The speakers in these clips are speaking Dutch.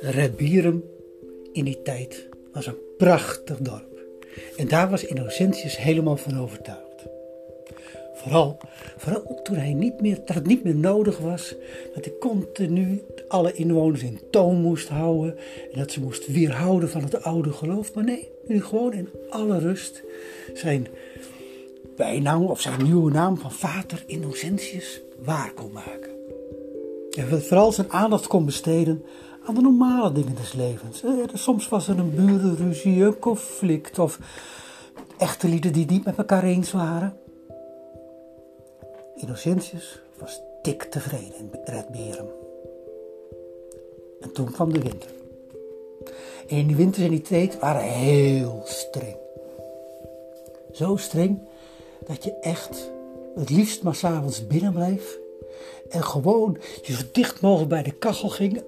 Rebierum in die tijd was een prachtig dorp. En daar was Innocentius helemaal van overtuigd. Vooral, vooral toen hij niet meer, dat het niet meer nodig was dat hij continu alle inwoners in toon moest houden. En dat ze moest weerhouden van het oude geloof. Maar nee, nu gewoon in alle rust zijn bijnaam of zijn nieuwe naam van Vater Innocentius waar kon maken. En vooral zijn aandacht kon besteden aan de normale dingen des levens. Soms was er een burenruzie, een conflict of echte lieden die niet met elkaar eens waren. Innocentius was dik tevreden in Redberum. En toen kwam de winter. En in die winters in die tijd waren heel streng. Zo streng dat je echt het liefst maar s'avonds binnen bleef. En gewoon je zo dicht mogelijk bij de kachel ging.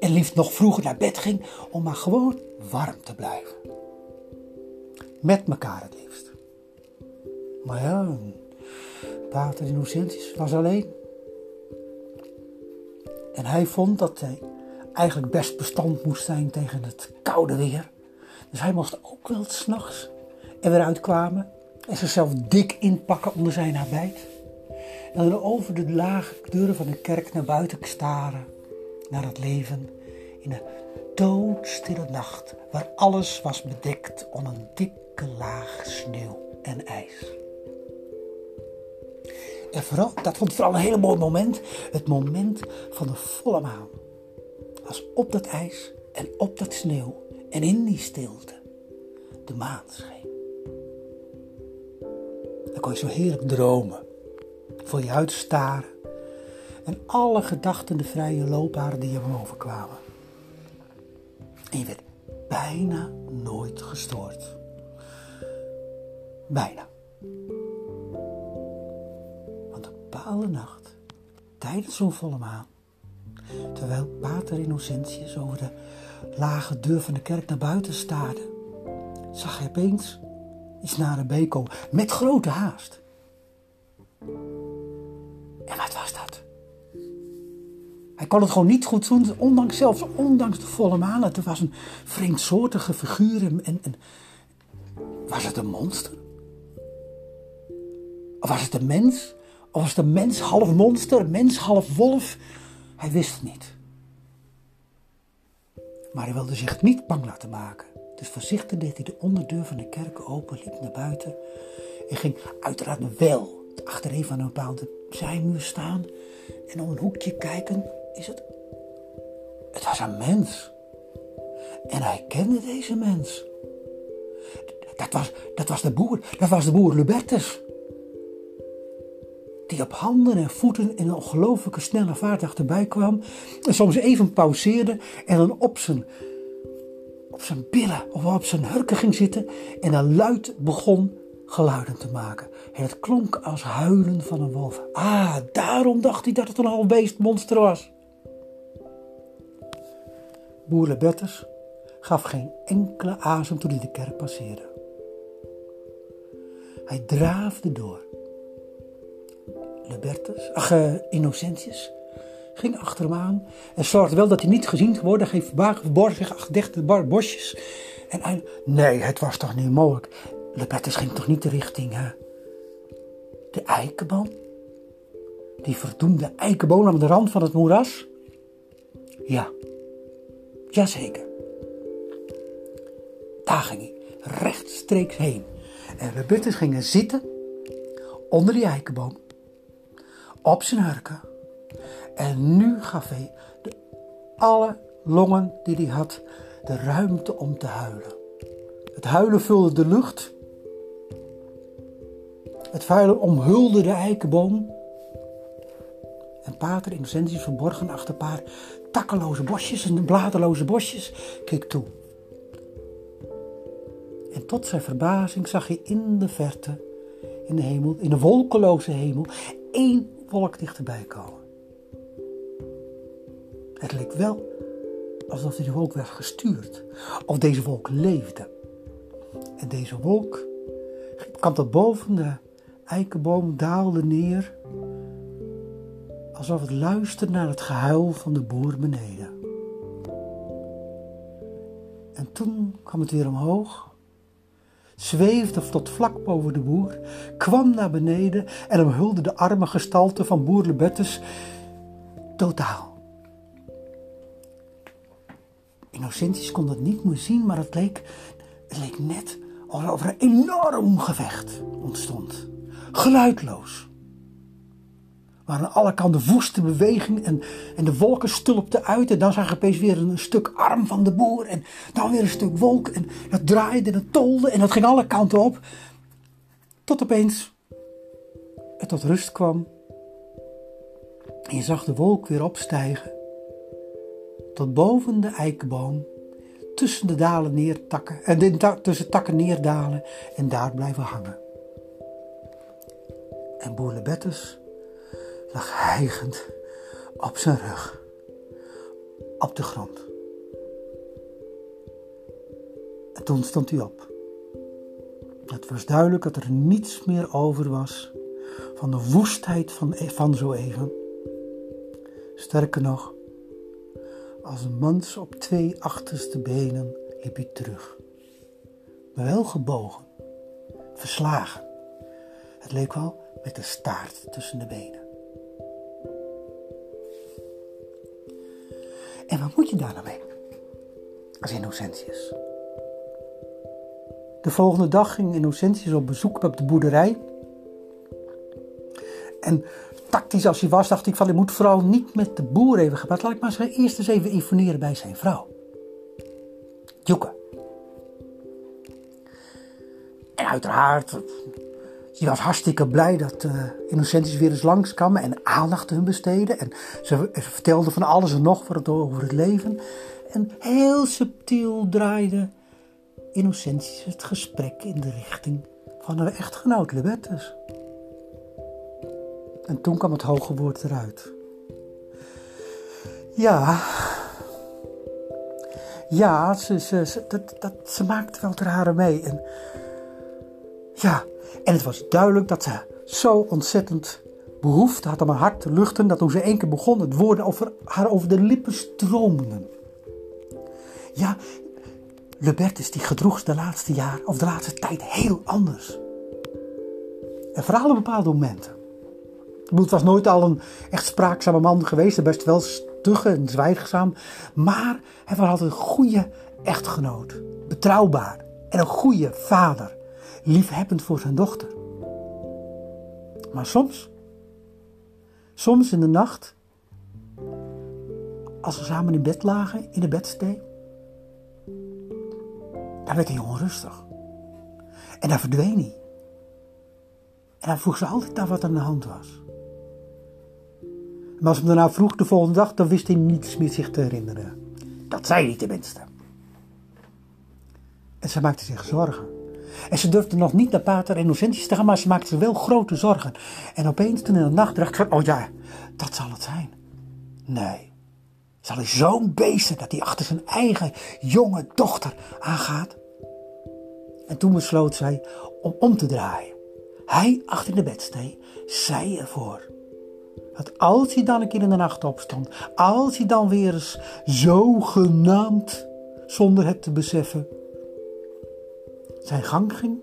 En liefst nog vroeger naar bed ging om maar gewoon warm te blijven. Met elkaar het liefst. Maar ja, Pater Innocentius was alleen. En hij vond dat hij eigenlijk best bestand moest zijn tegen het koude weer. Dus hij moest ook wel s'nachts er weer uitkwamen en zichzelf dik inpakken onder zijn habit. En dan over de lage deuren van de kerk naar buiten staren. Naar het leven in een doodstille nacht. Waar alles was bedekt onder een dikke laag sneeuw en ijs. En vooral, dat vond ik vooral een heel mooi moment. Het moment van de volle maan. Als op dat ijs en op dat sneeuw en in die stilte de maan scheen. Dan kon je zo heerlijk dromen. Voor je uitstaren. En alle gedachten de vrije loop waren die je overkwamen. En je werd bijna nooit gestoord. Bijna. Want een bepaalde nacht, tijdens zo'n volle maan, terwijl Pater Innocentius over de lage deur van de kerk naar buiten staarde, zag hij opeens iets naar de beek komen met grote haast. En wat was dat? Hij kon het gewoon niet goed doen, ondanks zelfs ondanks de volle maan. Het was een vreemdsoortige figuur. En, en, was het een monster? Of was het een mens? Of was het een mens half monster, mens half wolf? Hij wist het niet. Maar hij wilde zich niet bang laten maken. Dus voorzichtig deed hij de onderdeur van de kerk open, liep naar buiten en ging uiteraard wel achter een van een bepaalde zijmuur staan en om een hoekje kijken. Is het. Het was een mens. En hij kende deze mens. Dat was, dat was de boer, dat was de boer Lubertus. Die op handen en voeten in een ongelooflijke snelle vaart achterbij kwam. En soms even pauzeerde en dan op zijn op zijn billen of op zijn hurken ging zitten en dan luid begon geluiden te maken. En het klonk als huilen van een wolf. Ah, daarom dacht hij dat het een half beestmonster was. Boer Lebetters gaf geen enkele azem toen hij de kerk passeerde. Hij draafde door. Lebertus, ach, uh, Innocentius, ging achter hem aan en zorgde wel dat hij niet gezien geworden. Hij verborg zich achter dichte bosjes. En hij, nee, het was toch niet mogelijk. Lebettes ging toch niet de richting hè? de eikenboom? Die verdoemde eikenboom aan de rand van het moeras? Ja, jazeker. Daar ging hij rechtstreeks heen. En Lebettes gingen zitten onder die eikenboom op zijn hurken en nu gaf hij de, alle longen die hij had de ruimte om te huilen. Het huilen vulde de lucht. Het huilen omhulde de eikenboom. En Pater Innocentius verborgen achter paar takkeloze bosjes en bladerloze bosjes keek toe. En tot zijn verbazing zag hij in de verte, in de hemel, in de wolkeloze hemel, één wolk dichterbij komen. Het leek wel alsof die wolk werd gestuurd. Of deze wolk leefde. En deze wolk kwam tot boven de eikenboom, daalde neer. Alsof het luisterde naar het gehuil van de boer beneden. En toen kwam het weer omhoog, zweefde tot vlak boven de boer, kwam naar beneden en omhulde de arme gestalte van boer Lebettes totaal. Innocentius kon dat niet meer zien, maar het leek, het leek net alsof er een enorm gevecht ontstond. Geluidloos. Maar aan alle kanten woeste beweging en, en de wolken stulpten uit. En dan zag je opeens weer een stuk arm van de boer. En dan weer een stuk wolk. En dat draaide en dat tolde en dat ging alle kanten op. Tot opeens het tot rust kwam. En je zag de wolk weer opstijgen. Tot boven de eikenboom. Tussen de dalen neertakken. En tussen takken neerdalen. En daar blijven hangen. En boer Lebettes lag hijgend op zijn rug op de grond. En toen stond hij op. Het was duidelijk dat er niets meer over was van de woestheid van, van zo even. Sterker nog, als een mans op twee achterste benen liep hij terug. Maar wel gebogen, verslagen. Het leek wel met de staart tussen de benen. En wat moet je daar nou mee? Als Innocentius. De volgende dag ging Innocentius op bezoek op de boerderij. En tactisch als hij was, dacht ik van, ik moet vooral niet met de boer even gepraat. Laat ik maar eerst eens even informeren bij zijn vrouw. Joeke. En uiteraard, die was hartstikke blij dat uh, Innocentius weer eens langskwamen en aandacht hun besteden. En ze, vertelde van alles en nog wat over het leven. En heel subtiel draaide Innocentius het gesprek in de richting van haar echtgenoot Lebettes. En toen kwam het hoge woord eruit. Ja, ja, ze, dat, dat, ze maakte wel ter haren mee. En ja, en het was duidelijk dat ze zo ontzettend behoefte had om haar hart te luchten, dat toen ze één keer begon, het woorden over haar over de lippen stroomden. Ja, Lebertus die gedroeg de laatste jaar, of de laatste tijd heel anders. En vooral op bepaalde momenten. Het was nooit al een echt spraakzame man geweest, best wel stugge en zwijgzaam. Maar hij was altijd een goede echtgenoot, betrouwbaar en een goede vader liefhebbend voor zijn dochter. Maar soms, soms in de nacht, als we samen in bed lagen, in de bedstee, dan werd hij onrustig. En dan verdween hij. En dan vroeg ze altijd naar wat er aan de hand was. Maar als hem daarna vroeg de volgende dag, dan wist hij niets meer zich te herinneren. Dat zei hij tenminste. En ze maakte zich zorgen. En ze durfde nog niet naar Pater Innocentius te gaan, maar ze maakte zich wel grote zorgen. En opeens toen in de nacht dacht ze, oh ja, dat zal het zijn. Nee, zal hij zo'n beest dat hij achter zijn eigen jonge dochter aangaat? En toen besloot zij om om te draaien. Hij achter de bedstee, zij ervoor. Dat als hij dan een keer in de nacht opstond, als hij dan weer eens zogenaamd, zonder het te beseffen, zijn gang ging,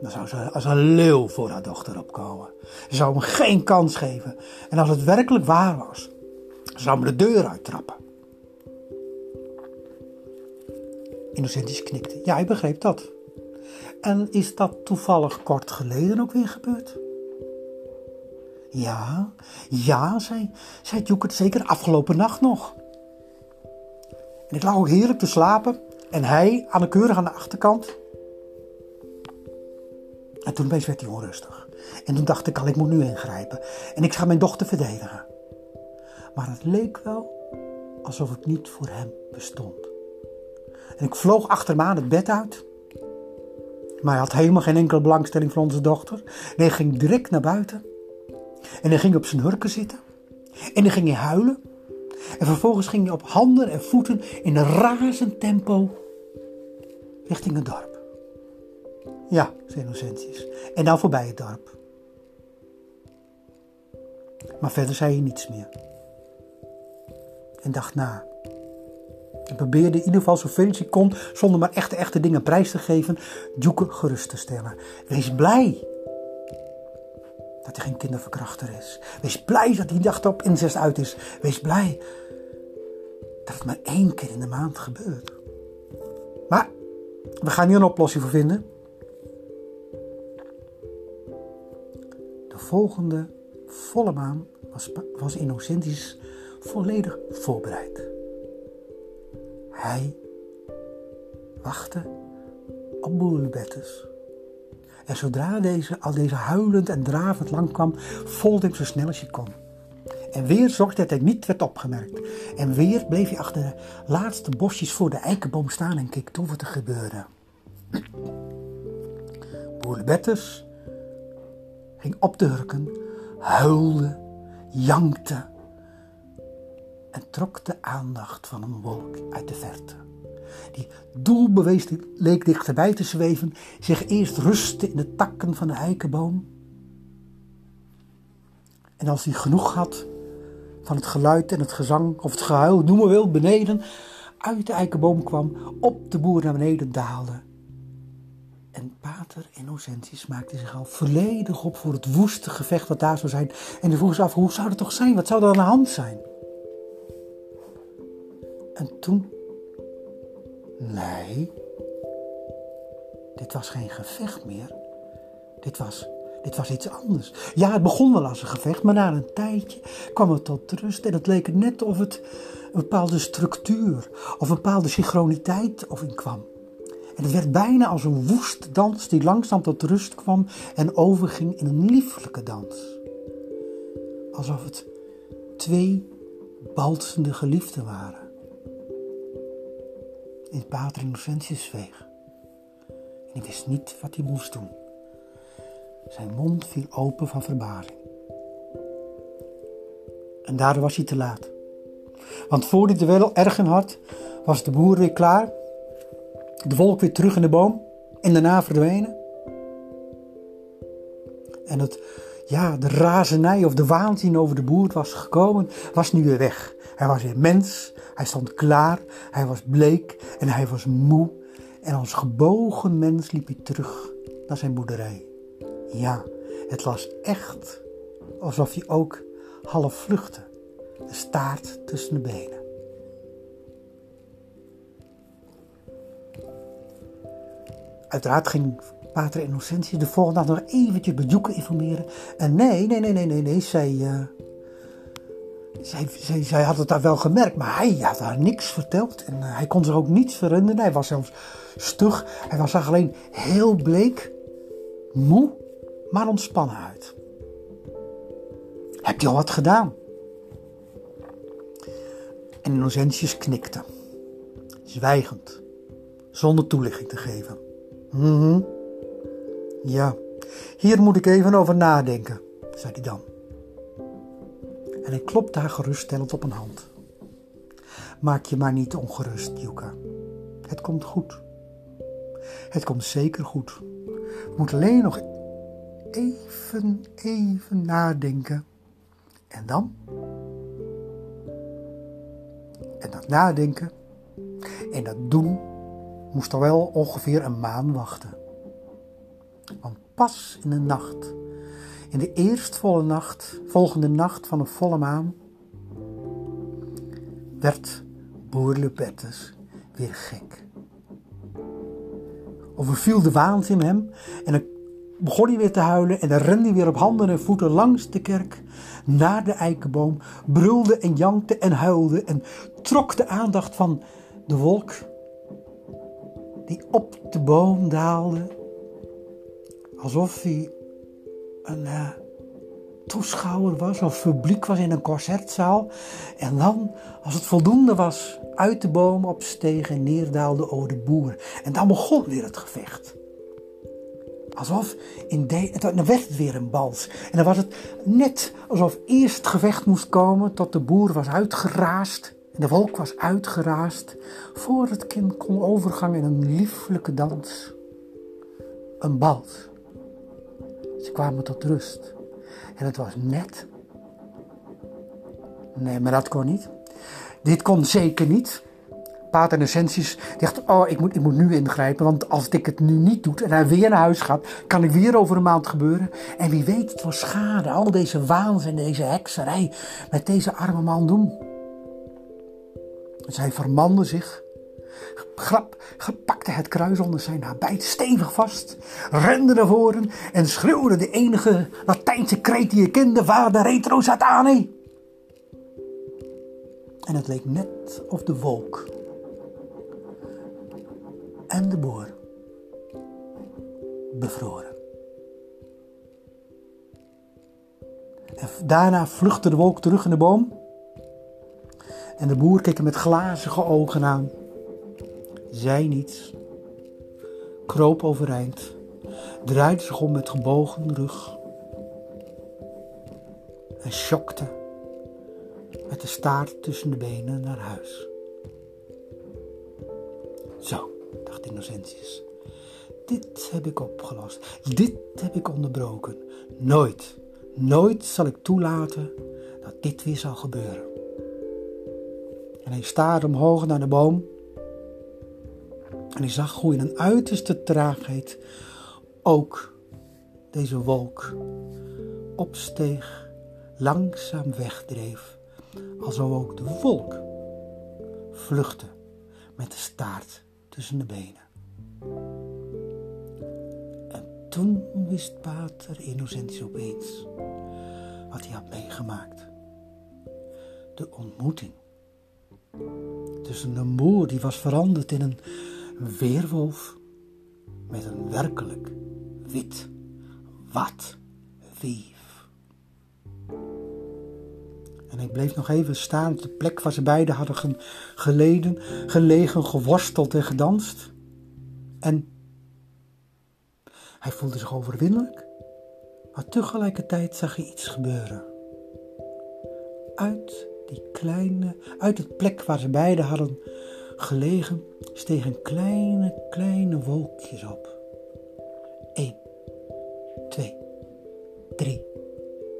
dan zou ze als een leeuw voor haar dochter opkomen. Ze zou hem geen kans geven. En als het werkelijk waar was, zou hem de deur uittrappen. Innocentius knikte. Ja, ik begreep dat. En is dat toevallig kort geleden ook weer gebeurd? Ja, ja, zei, zei Joekert, zeker afgelopen nacht nog. En ik lag ook heerlijk te slapen en hij aan de keurig aan de achterkant. En toen werd hij onrustig. En toen dacht ik al, ik moet nu ingrijpen. En ik ga mijn dochter verdedigen. Maar het leek wel alsof ik niet voor hem bestond. En ik vloog achter hem aan het bed uit. Maar hij had helemaal geen enkele belangstelling voor onze dochter. Nee, hij ging direct naar buiten. En hij ging op zijn hurken zitten. En dan ging hij huilen. En vervolgens ging hij op handen en voeten in een razend tempo richting het dorp. Ja, zei Innocentius. En dan voorbij het dorp. Maar verder zei hij niets meer. En dacht na. Hij probeerde in ieder geval zoveel als hij kon, zonder maar echte, echte dingen prijs te geven, Joeke gerust te stellen. Wees blij dat hij geen kinderverkrachter is. Wees blij dat hij dag op incest uit is. Wees blij dat het maar één keer in de maand gebeurt. Maar we gaan hier een oplossing voor vinden. De volgende volle maan was, was Innocentius volledig voorbereid. Hij wachtte op Boerlubertus. En zodra deze, al deze huilend en dravend lang kwam, volgde hem zo snel als hij kon. En weer zorgde dat hij niet werd opgemerkt. En weer bleef hij achter de laatste bosjes voor de eikenboom staan en keek toe wat er gebeurde. Boerlubertus ging op de hurken, huilde, jankte en trok de aandacht van een wolk uit de verte. Die doelbewezen leek dichterbij te zweven, zich eerst rustte in de takken van de eikenboom. En als hij genoeg had van het geluid en het gezang of het gehuil, noem maar wil, beneden, uit de eikenboom kwam, op de boer naar beneden daalde. En pater Innocentius maakte zich al volledig op voor het woeste gevecht wat daar zou zijn. En hij vroeg zich af, hoe zou het toch zijn? Wat zou er aan de hand zijn? En toen. Nee. Dit was geen gevecht meer. Dit was, dit was iets anders. Ja, het begon wel als een gevecht, maar na een tijdje kwam het tot rust. En het leek net of het een bepaalde structuur of een bepaalde synchroniteit of in kwam. En het werd bijna als een woeste dans die langzaam tot rust kwam en overging in een lieflijke dans. Alsof het twee balsende geliefden waren in Pater Innocentius zweeg. En hij wist niet wat hij moest doen. Zijn mond viel open van verbazing. En daardoor was hij te laat. Want voor hij de wel ergen had, was de boer weer klaar. De wolk weer terug in de boom. En daarna verdwenen. En het, ja, de razernij of de waanzin over de boer was gekomen, was nu weer weg. Hij was weer mens, hij stond klaar, hij was bleek en hij was moe. En als gebogen mens liep hij terug naar zijn boerderij. Ja, het was echt alsof hij ook half vluchtte, de staart tussen de benen. Uiteraard ging Pater Innocentius de volgende dag nog eventjes bezoeken informeren. En nee, nee, nee, nee, nee, nee, zij, uh, zij, had het daar wel gemerkt, maar hij had haar niks verteld. En uh, hij kon zich ook niets veranderen. Hij was zelfs stug. Hij was zag alleen heel bleek, moe, maar ontspannen uit. Heb je al wat gedaan? En Innocentius knikte, zwijgend, zonder toelichting te geven. Mhm. Ja, hier moet ik even over nadenken, zei hij dan. En hij klopte haar geruststellend op een hand. Maak je maar niet ongerust, Yuka. Het komt goed. Het komt zeker goed. We moeten alleen nog even, even nadenken. En dan? En dat nadenken en dat doen moest al wel ongeveer een maand wachten. Pas in de nacht, in de eerstvolle nacht, volgende nacht van een volle maan, werd boer Lupetus weer gek. Overviel de waanzin hem en dan begon hij weer te huilen en dan rende hij weer op handen en voeten langs de kerk naar de eikenboom, brulde en jankte en huilde en trok de aandacht van de wolk die op de boom daalde alsof hij een uh, toeschouwer was of publiek was in een concertzaal. En dan, als het voldoende was, uit de boom opsteeg en neerdaalde over de boer. En dan begon weer het gevecht. Alsof in de, dan werd het weer een bals. En dan was het net alsof eerst het gevecht moest komen tot de boer was uitgeraasd. En de wolk was uitgeraasd. Voor het kind kon overgaan in een lieflijke dans. Een bals. Ze kwamen tot rust. En het was net. Nee, maar dat kon niet. Dit kon zeker niet. Pater die dacht, oh, ik moet, ik moet nu ingrijpen, want als ik het nu niet doe en hij weer naar huis gaat, kan ik weer over een maand gebeuren. En wie weet het was schade, al deze waanzin, deze hekserij met deze arme man doen. Dus hij vermande zich, grap, pakte het kruis onder zijn nabijt stevig vast, rende naar voren en schreeuwde de enige Latijnse kreet die je kende, vader retro satane. En het leek net of de wolk en de boer bevroren. En daarna vluchtte de wolk terug in de boom. En de boer keek hem met glazige ogen aan. Zei niets. Kroop overeind. Draaide zich om met gebogen rug. En schokte met de staart tussen de benen naar huis. Zo, dacht Innocentius. Dit heb ik opgelost. Dit heb ik onderbroken. Nooit, nooit zal ik toelaten dat dit weer zal gebeuren. En hij staarde omhoog naar de boom. En hij zag hoe in een uiterste traagheid ook deze wolk opsteeg, langzaam wegdreef alsof ook de wolk vluchtte met de staart tussen de benen. En toen wist Pater Innocentius opeens wat hij had meegemaakt. De ontmoeting tussen een boer die was veranderd in een weerwolf met een werkelijk wit wat wie En ik bleef nog even staan op de plek waar ze beiden hadden geleden, gelegen, geworsteld en gedanst. En hij voelde zich overwinnelijk, maar tegelijkertijd zag hij iets gebeuren. Uit die kleine, uit het plek waar ze beiden hadden gelegen, stegen kleine, kleine wolkjes op. Eén, twee, drie,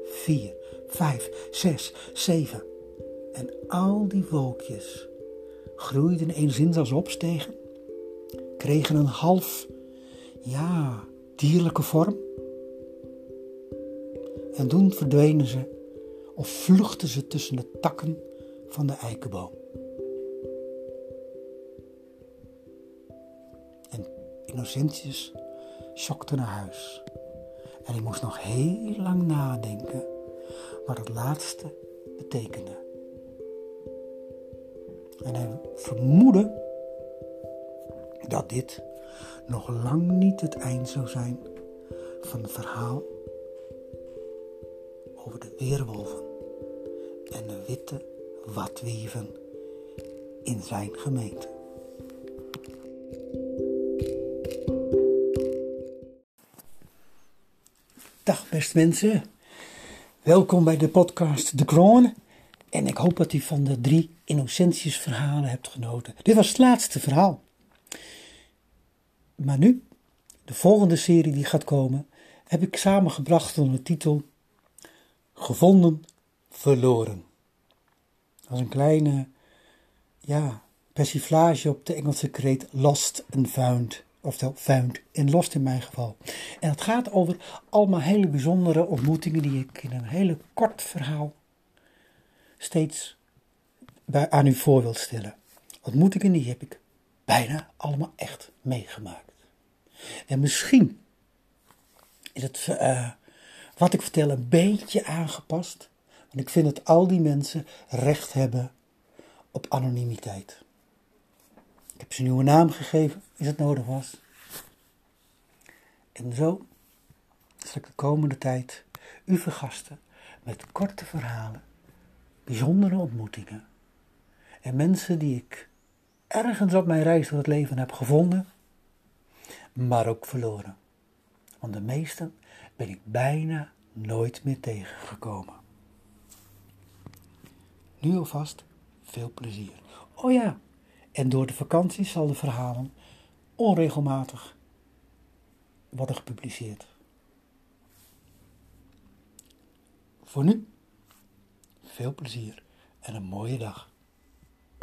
vier, vijf, zes, zeven. En al die wolkjes groeiden enigszins als opstegen, kregen een half, ja, dierlijke vorm. En toen verdwenen ze of vluchtten ze tussen de takken van de eikenboom. Innocentius schokte naar huis. En hij moest nog heel lang nadenken wat het laatste betekende. En hij vermoedde dat dit nog lang niet het eind zou zijn van het verhaal over de weerwolven en de witte watwieven in zijn gemeente. Beste mensen. Welkom bij de podcast De Kroon. En ik hoop dat u van de drie Innocentius verhalen hebt genoten. Dit was het laatste verhaal. Maar nu, de volgende serie die gaat komen, heb ik samengebracht onder de titel Gevonden, verloren. Als een kleine, ja, persiflage op de Engelse kreet Lost and Found oftewel found in Lost in mijn geval. En het gaat over allemaal hele bijzondere ontmoetingen die ik in een hele kort verhaal steeds bij, aan u voor wil stellen. Ontmoetingen die heb ik bijna allemaal echt meegemaakt. En misschien is het uh, wat ik vertel een beetje aangepast. Want ik vind dat al die mensen recht hebben op anonimiteit. Ik heb ze een nieuwe naam gegeven, als het nodig was. En zo zal ik de komende tijd u vergasten met korte verhalen, bijzondere ontmoetingen en mensen die ik ergens op mijn reis door het leven heb gevonden, maar ook verloren. Want de meesten ben ik bijna nooit meer tegengekomen. Nu alvast veel plezier. Oh ja, en door de vakantie zal de verhalen onregelmatig worden gepubliceerd. Voor nu, veel plezier en een mooie dag.